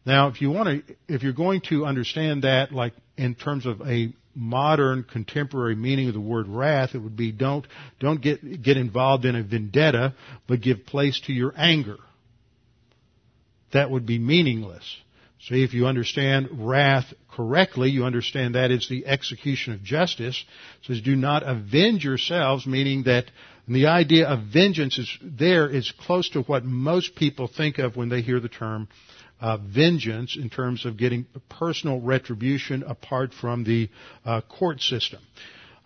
Now, if you want to, if you're going to understand that, like in terms of a modern contemporary meaning of the word wrath, it would be don't, don't get, get involved in a vendetta, but give place to your anger. That would be meaningless. See, if you understand wrath correctly, you understand that it's the execution of justice. It says, do not avenge yourselves, meaning that the idea of vengeance is there is close to what most people think of when they hear the term uh, vengeance in terms of getting personal retribution apart from the uh, court system.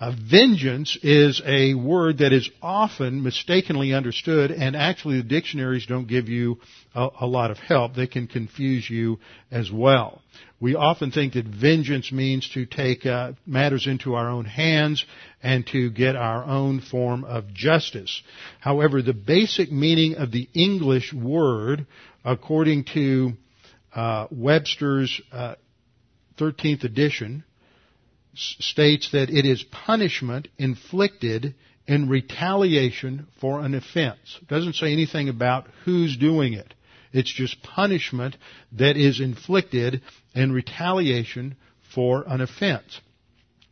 Uh, vengeance is a word that is often mistakenly understood, and actually the dictionaries don't give you a, a, lot of help. They can confuse you as well. We often think that vengeance means to take uh, matters into our own hands and to get our own form of justice. However, the basic meaning of the English word, according to uh, Webster's 13th uh, edition, states that it is punishment inflicted in retaliation for an offense. It doesn't say anything about who's doing it. It's just punishment that is inflicted in retaliation for an offense.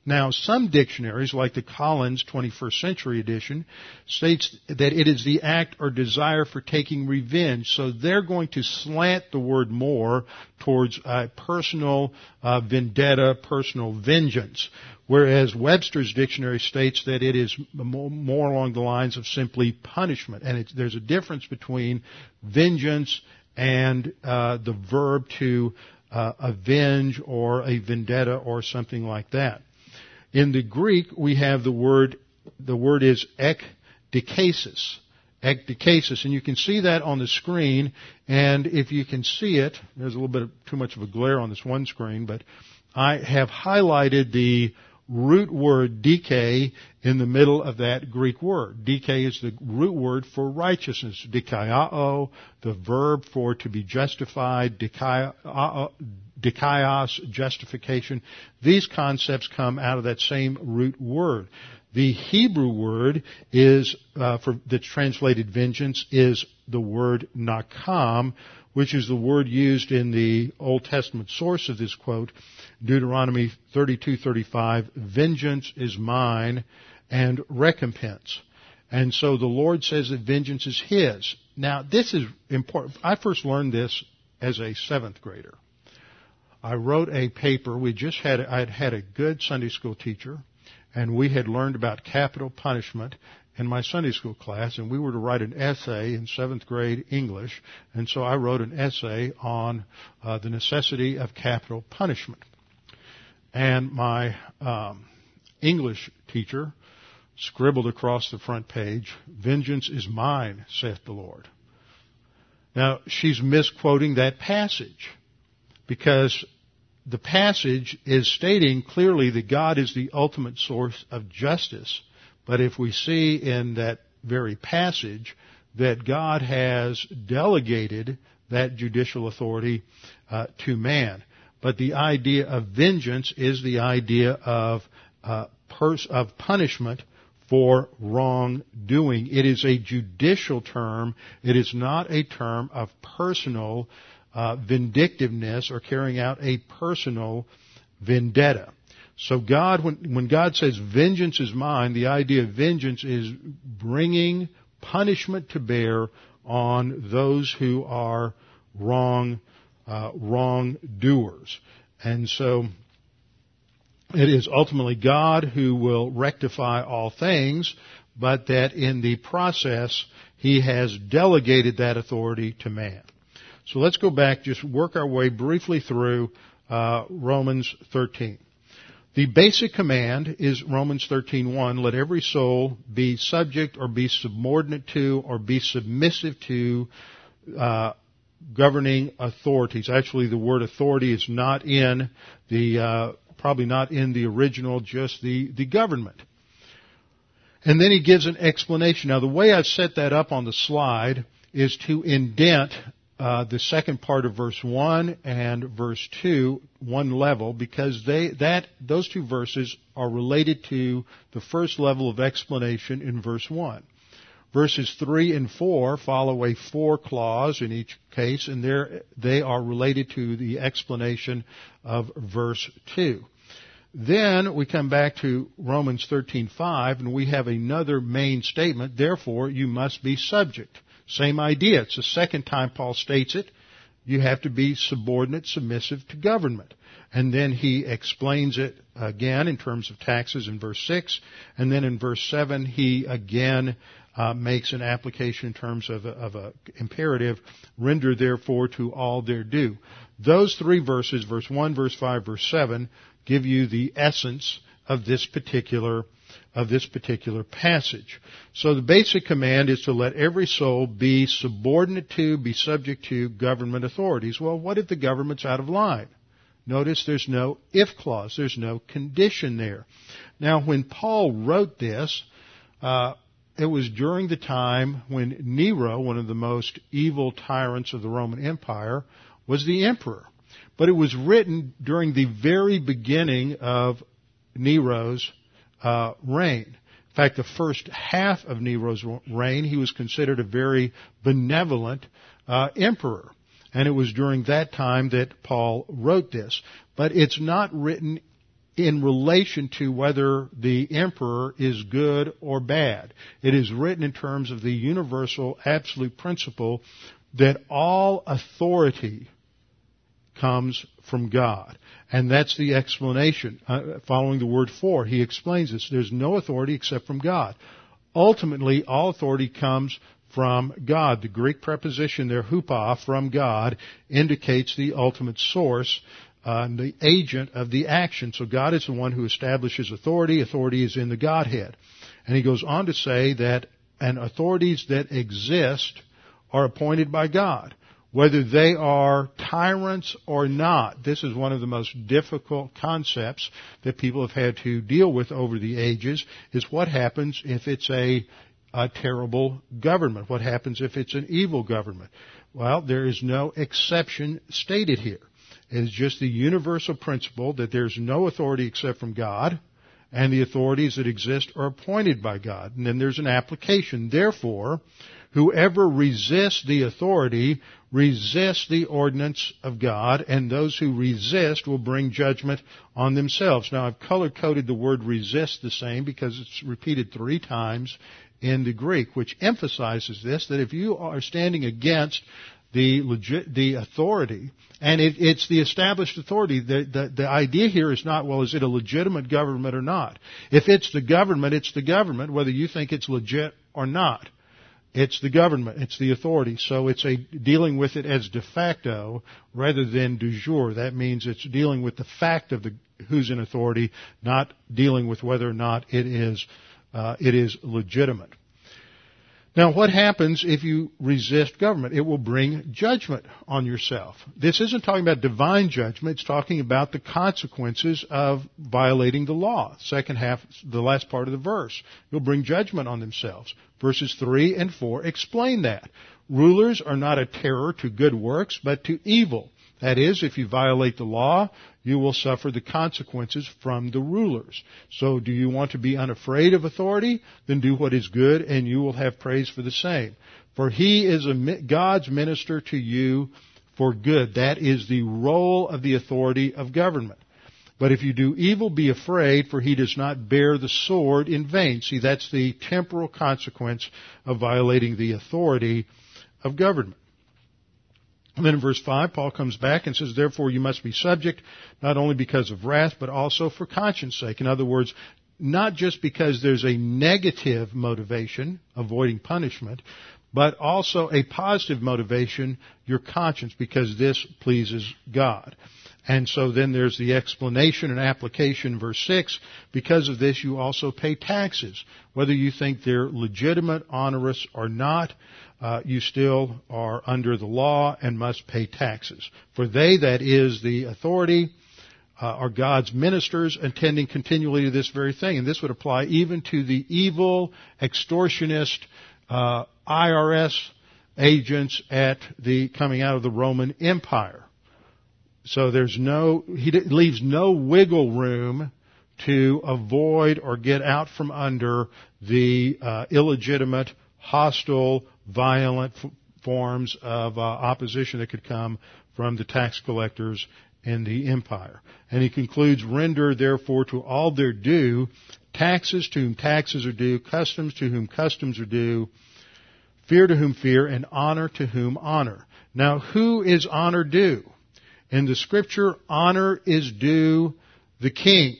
Now, some dictionaries, like the Collins 21st Century Edition, states that it is the act or desire for taking revenge. So they're going to slant the word more towards a personal uh, vendetta, personal vengeance. Whereas Webster's dictionary states that it is more along the lines of simply punishment. And there's a difference between vengeance and uh, the verb to uh, avenge or a vendetta or something like that. In the Greek, we have the word, the word is ekdikesis. Ekdikesis. And you can see that on the screen. And if you can see it, there's a little bit of, too much of a glare on this one screen, but I have highlighted the root word dike in the middle of that Greek word. Dike is the root word for righteousness. Dikaiao, the verb for to be justified. Dikaios, justification. These concepts come out of that same root word. The Hebrew word is uh, for that's translated vengeance is the word nakam, which is the word used in the Old Testament source of this quote, Deuteronomy 32:35, "Vengeance is mine and recompense." And so the Lord says that vengeance is His. Now, this is important. I first learned this as a seventh grader. I wrote a paper. We just had, I had had a good Sunday school teacher, and we had learned about capital punishment, in my Sunday school class, and we were to write an essay in seventh grade English, and so I wrote an essay on uh, the necessity of capital punishment. And my um, English teacher scribbled across the front page, "Vengeance is mine," saith the Lord. Now she's misquoting that passage because the passage is stating clearly that God is the ultimate source of justice but if we see in that very passage that God has delegated that judicial authority uh, to man, but the idea of vengeance is the idea of uh, pers- of punishment for wrongdoing. It is a judicial term. It is not a term of personal uh, vindictiveness or carrying out a personal vendetta. So God, when, when God says vengeance is mine, the idea of vengeance is bringing punishment to bear on those who are wrong, uh, wrongdoers. And so it is ultimately God who will rectify all things, but that in the process, He has delegated that authority to man. So let's go back, just work our way briefly through uh, Romans 13. The basic command is Romans 13:1, let every soul be subject or be subordinate to or be submissive to uh, governing authorities. Actually, the word authority is not in the uh, probably not in the original, just the, the government. And then he gives an explanation. Now the way I've set that up on the slide is to indent uh, the second part of verse 1 and verse 2 one level because they that those two verses are related to the first level of explanation in verse 1 verses 3 and 4 follow a four clause in each case and they are related to the explanation of verse 2 then we come back to Romans 13:5 and we have another main statement therefore you must be subject same idea. It's the second time Paul states it. You have to be subordinate, submissive to government. And then he explains it again in terms of taxes in verse 6. And then in verse 7, he again uh, makes an application in terms of an imperative, render therefore to all their due. Those three verses, verse 1, verse 5, verse 7, give you the essence of this particular of this particular passage. So the basic command is to let every soul be subordinate to, be subject to government authorities. Well, what if the government's out of line? Notice there's no if clause. There's no condition there. Now, when Paul wrote this, uh, it was during the time when Nero, one of the most evil tyrants of the Roman Empire, was the emperor. But it was written during the very beginning of Nero's uh, reign. In fact, the first half of Nero's reign, he was considered a very benevolent uh, emperor. And it was during that time that Paul wrote this. But it's not written in relation to whether the emperor is good or bad. It is written in terms of the universal absolute principle that all authority comes from God. And that's the explanation. Uh, following the word for, he explains this. There's no authority except from God. Ultimately, all authority comes from God. The Greek preposition there, hupo, from God, indicates the ultimate source, uh, the agent of the action. So God is the one who establishes authority. Authority is in the Godhead. And he goes on to say that, and authorities that exist are appointed by God whether they are tyrants or not. This is one of the most difficult concepts that people have had to deal with over the ages is what happens if it's a, a terrible government? What happens if it's an evil government? Well, there is no exception stated here. It is just the universal principle that there's no authority except from God, and the authorities that exist are appointed by God. And then there's an application. Therefore, whoever resists the authority resists the ordinance of God, and those who resist will bring judgment on themselves. Now, I've color coded the word resist the same because it's repeated three times in the Greek, which emphasizes this, that if you are standing against the legit, the authority, and it, it's the established authority. The, the, the idea here is not, well, is it a legitimate government or not? If it's the government, it's the government, whether you think it's legit or not. It's the government. It's the authority. So it's a dealing with it as de facto rather than de jure. That means it's dealing with the fact of the who's in authority, not dealing with whether or not it is uh, it is legitimate. Now, what happens if you resist government? It will bring judgment on yourself. This isn't talking about divine judgment. It's talking about the consequences of violating the law. Second half, the last part of the verse. You'll bring judgment on themselves. Verses 3 and 4 explain that. Rulers are not a terror to good works, but to evil. That is, if you violate the law, you will suffer the consequences from the rulers. So do you want to be unafraid of authority? Then do what is good and you will have praise for the same. For he is a, God's minister to you for good. That is the role of the authority of government. But if you do evil, be afraid, for he does not bear the sword in vain. See, that's the temporal consequence of violating the authority of government. And then in verse 5, Paul comes back and says, Therefore you must be subject, not only because of wrath, but also for conscience sake. In other words, not just because there's a negative motivation, avoiding punishment, but also a positive motivation, your conscience, because this pleases God. And so then there's the explanation and application, verse 6. Because of this, you also pay taxes. Whether you think they're legitimate, onerous, or not, uh, you still are under the law and must pay taxes. For they, that is the authority, uh, are God's ministers attending continually to this very thing. And this would apply even to the evil, extortionist, uh, IRS agents at the coming out of the Roman Empire. So there's no, he leaves no wiggle room to avoid or get out from under the uh, illegitimate, hostile, violent f- forms of uh, opposition that could come from the tax collectors and the empire. And he concludes, render therefore to all their due, taxes to whom taxes are due, customs to whom customs are due, fear to whom fear, and honor to whom honor. Now, who is honor due? In the scripture, honor is due the king.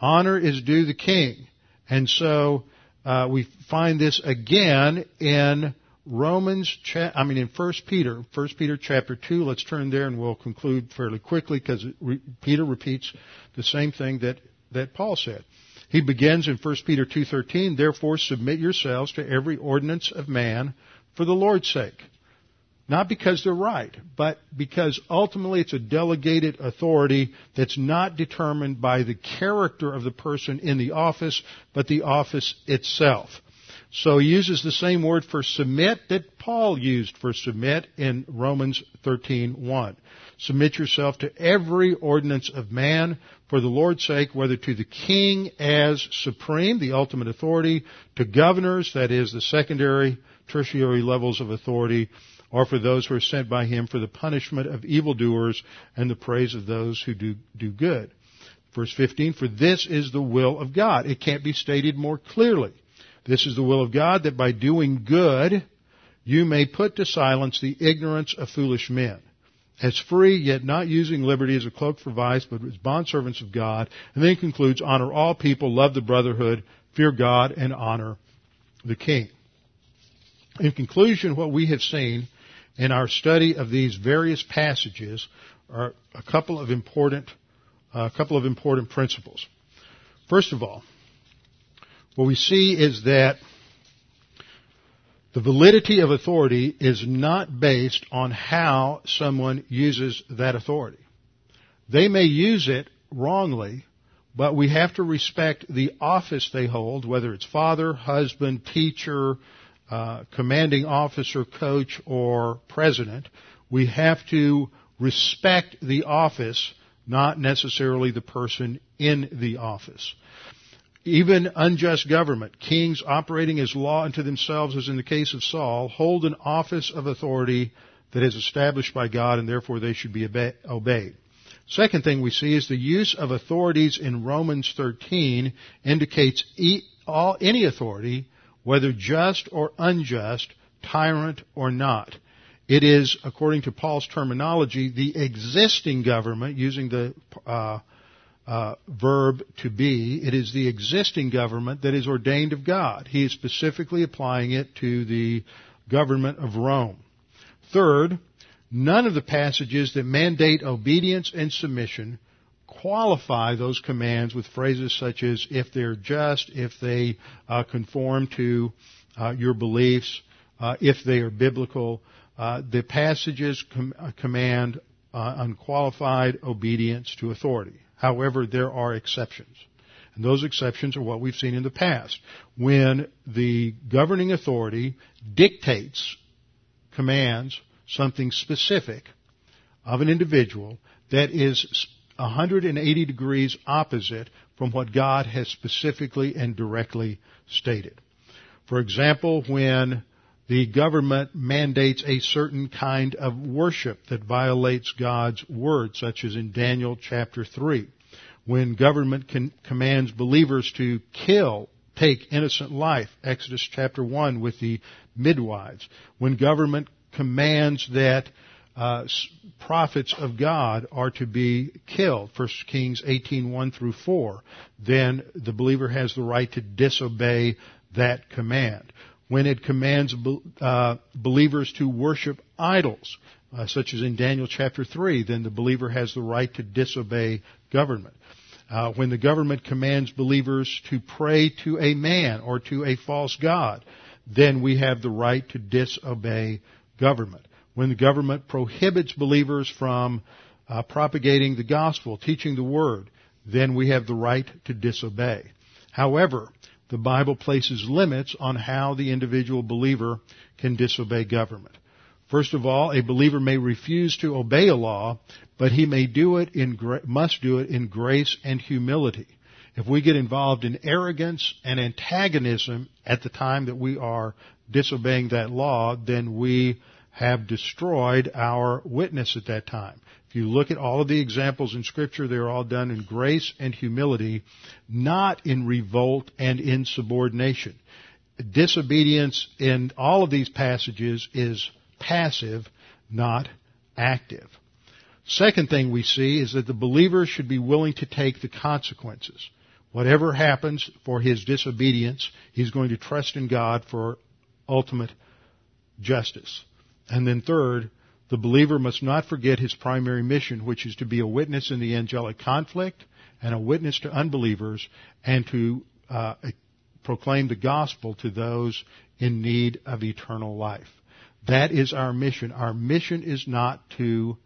Honor is due the king. And so, uh, we find this again in Romans, cha- I mean in 1 Peter, 1 Peter chapter 2, let's turn there and we'll conclude fairly quickly because re- Peter repeats the same thing that, that Paul said. He begins in 1 Peter 2.13, therefore submit yourselves to every ordinance of man for the Lord's sake. Not because they're right, but because ultimately it's a delegated authority that's not determined by the character of the person in the office, but the office itself. So he uses the same word for submit that Paul used for submit in Romans 13:1. Submit yourself to every ordinance of man for the Lord's sake, whether to the king as supreme, the ultimate authority, to governors, that is the secondary, tertiary levels of authority, or for those who are sent by him for the punishment of evildoers and the praise of those who do, do good. Verse 15, for this is the will of God. It can't be stated more clearly. This is the will of God that by doing good, you may put to silence the ignorance of foolish men. As free, yet not using liberty as a cloak for vice, but as bondservants of God. And then concludes, honor all people, love the brotherhood, fear God, and honor the king. In conclusion, what we have seen in our study of these various passages are a couple of important, a couple of important principles. First of all, what we see is that the validity of authority is not based on how someone uses that authority. They may use it wrongly, but we have to respect the office they hold, whether it's father, husband, teacher, uh, commanding officer, coach, or president. We have to respect the office, not necessarily the person in the office. Even unjust government, kings operating as law unto themselves, as in the case of Saul, hold an office of authority that is established by God and therefore they should be obeyed. Second thing we see is the use of authorities in Romans 13 indicates any authority, whether just or unjust, tyrant or not. It is, according to Paul's terminology, the existing government, using the uh, uh, verb to be. It is the existing government that is ordained of God. He is specifically applying it to the government of Rome. Third, none of the passages that mandate obedience and submission qualify those commands with phrases such as if they're just, if they uh, conform to uh, your beliefs, uh, if they are biblical. Uh, the passages com- uh, command unqualified obedience to authority. However, there are exceptions. And those exceptions are what we've seen in the past. When the governing authority dictates, commands something specific of an individual that is 180 degrees opposite from what God has specifically and directly stated. For example, when the government mandates a certain kind of worship that violates God's word, such as in Daniel chapter 3. When government commands believers to kill, take innocent life, Exodus chapter 1 with the midwives. When government commands that uh, prophets of God are to be killed, 1 Kings 18, 1 through 4, then the believer has the right to disobey that command when it commands uh, believers to worship idols, uh, such as in Daniel chapter 3, then the believer has the right to disobey government. Uh, when the government commands believers to pray to a man or to a false god, then we have the right to disobey government. When the government prohibits believers from uh, propagating the gospel, teaching the word, then we have the right to disobey. However, the Bible places limits on how the individual believer can disobey government. First of all, a believer may refuse to obey a law, but he may do it in, must do it in grace and humility. If we get involved in arrogance and antagonism at the time that we are disobeying that law, then we have destroyed our witness at that time. If you look at all of the examples in scripture, they're all done in grace and humility, not in revolt and insubordination. Disobedience in all of these passages is passive, not active. Second thing we see is that the believer should be willing to take the consequences. Whatever happens for his disobedience, he's going to trust in God for ultimate justice. And then third, the believer must not forget his primary mission, which is to be a witness in the angelic conflict and a witness to unbelievers and to uh, proclaim the gospel to those in need of eternal life. That is our mission. Our mission is not to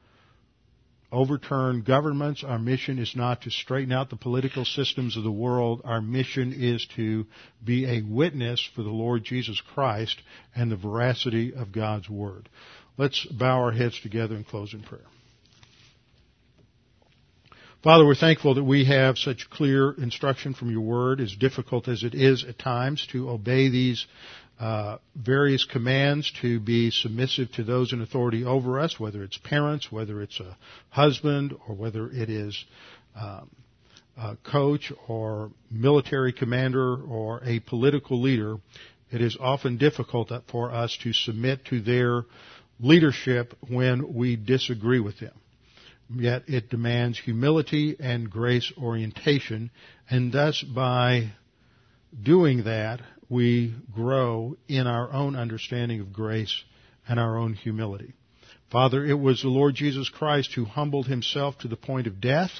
overturn governments. Our mission is not to straighten out the political systems of the world. Our mission is to be a witness for the Lord Jesus Christ and the veracity of God's Word. Let's bow our heads together and close in prayer. Father, we're thankful that we have such clear instruction from your word, as difficult as it is at times to obey these uh, various commands to be submissive to those in authority over us, whether it's parents, whether it's a husband, or whether it is um, a coach or military commander or a political leader. It is often difficult for us to submit to their leadership when we disagree with them. Yet it demands humility and grace orientation, and thus by doing that, we grow in our own understanding of grace and our own humility. Father, it was the Lord Jesus Christ who humbled himself to the point of death,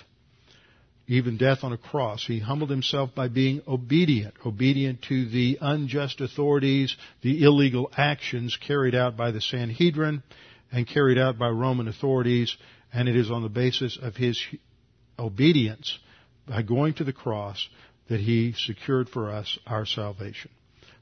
even death on a cross. He humbled himself by being obedient, obedient to the unjust authorities, the illegal actions carried out by the Sanhedrin and carried out by Roman authorities, and it is on the basis of his obedience by going to the cross that he secured for us our salvation.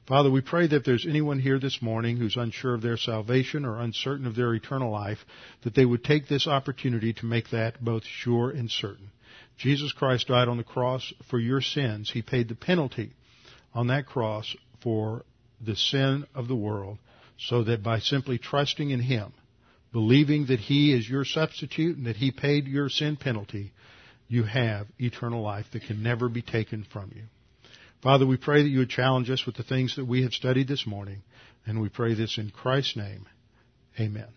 Father, we pray that if there's anyone here this morning who's unsure of their salvation or uncertain of their eternal life, that they would take this opportunity to make that both sure and certain. Jesus Christ died on the cross for your sins. He paid the penalty on that cross for the sin of the world so that by simply trusting in Him, believing that He is your substitute and that He paid your sin penalty, you have eternal life that can never be taken from you. Father, we pray that you would challenge us with the things that we have studied this morning, and we pray this in Christ's name. Amen.